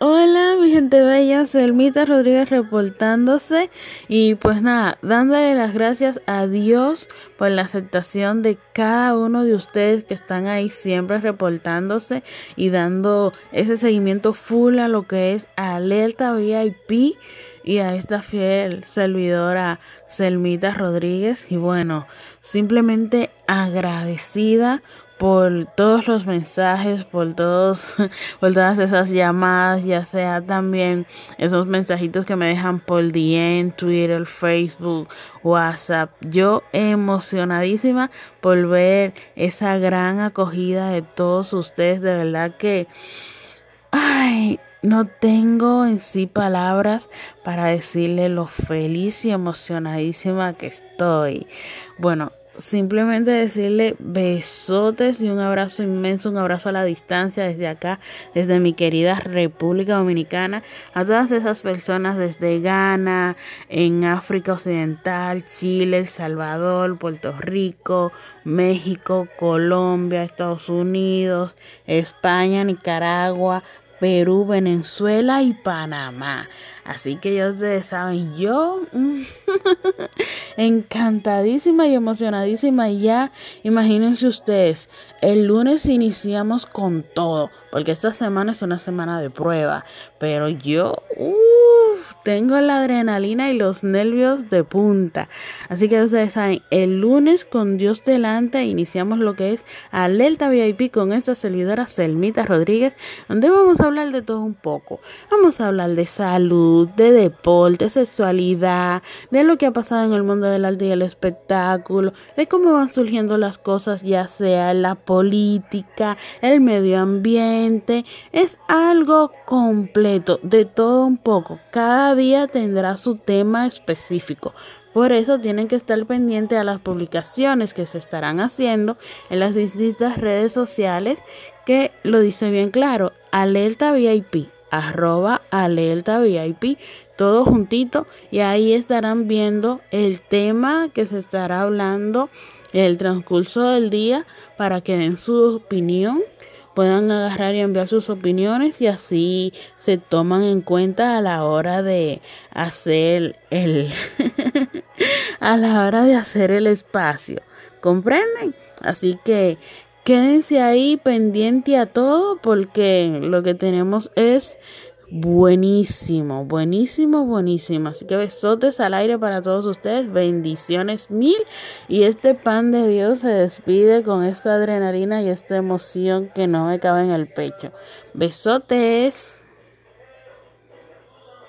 Hola, mi gente bella, Selmita Rodríguez reportándose y pues nada, dándole las gracias a Dios por la aceptación de cada uno de ustedes que están ahí siempre reportándose y dando ese seguimiento full a lo que es Alerta VIP y a esta fiel servidora Selmita Rodríguez. Y bueno, simplemente agradecida por todos los mensajes, por todos, por todas esas llamadas, ya sea también esos mensajitos que me dejan por DM, Twitter, Facebook, WhatsApp. Yo emocionadísima por ver esa gran acogida de todos ustedes, de verdad que, ay, no tengo en sí palabras para decirle lo feliz y emocionadísima que estoy. Bueno, simplemente decirle besotes y un abrazo inmenso, un abrazo a la distancia desde acá, desde mi querida República Dominicana, a todas esas personas desde Ghana, en África Occidental, Chile, El Salvador, Puerto Rico, México, Colombia, Estados Unidos, España, Nicaragua, Perú, Venezuela y Panamá. Así que ya ustedes saben, yo encantadísima y emocionadísima ya. Imagínense ustedes, el lunes iniciamos con todo, porque esta semana es una semana de prueba, pero yo tengo la adrenalina y los nervios de punta. Así que ustedes saben, el lunes con Dios delante iniciamos lo que es Alerta VIP con esta servidora Selmita Rodríguez, donde vamos a hablar de todo un poco. Vamos a hablar de salud, de deporte, sexualidad, de lo que ha pasado en el mundo del arte y el espectáculo, de cómo van surgiendo las cosas, ya sea la política, el medio ambiente. Es algo completo, de todo un poco. Cada día tendrá su tema específico. Por eso tienen que estar pendientes a las publicaciones que se estarán haciendo en las distintas redes sociales que lo dice bien claro, alerta VIP, arroba alerta VIP, todo juntito y ahí estarán viendo el tema que se estará hablando en el transcurso del día para que den su opinión puedan agarrar y enviar sus opiniones y así se toman en cuenta a la hora de hacer el a la hora de hacer el espacio. Comprenden así que quédense ahí pendiente a todo porque lo que tenemos es buenísimo, buenísimo, buenísimo. Así que besotes al aire para todos ustedes, bendiciones mil. Y este pan de Dios se despide con esta adrenalina y esta emoción que no me cabe en el pecho. Besotes.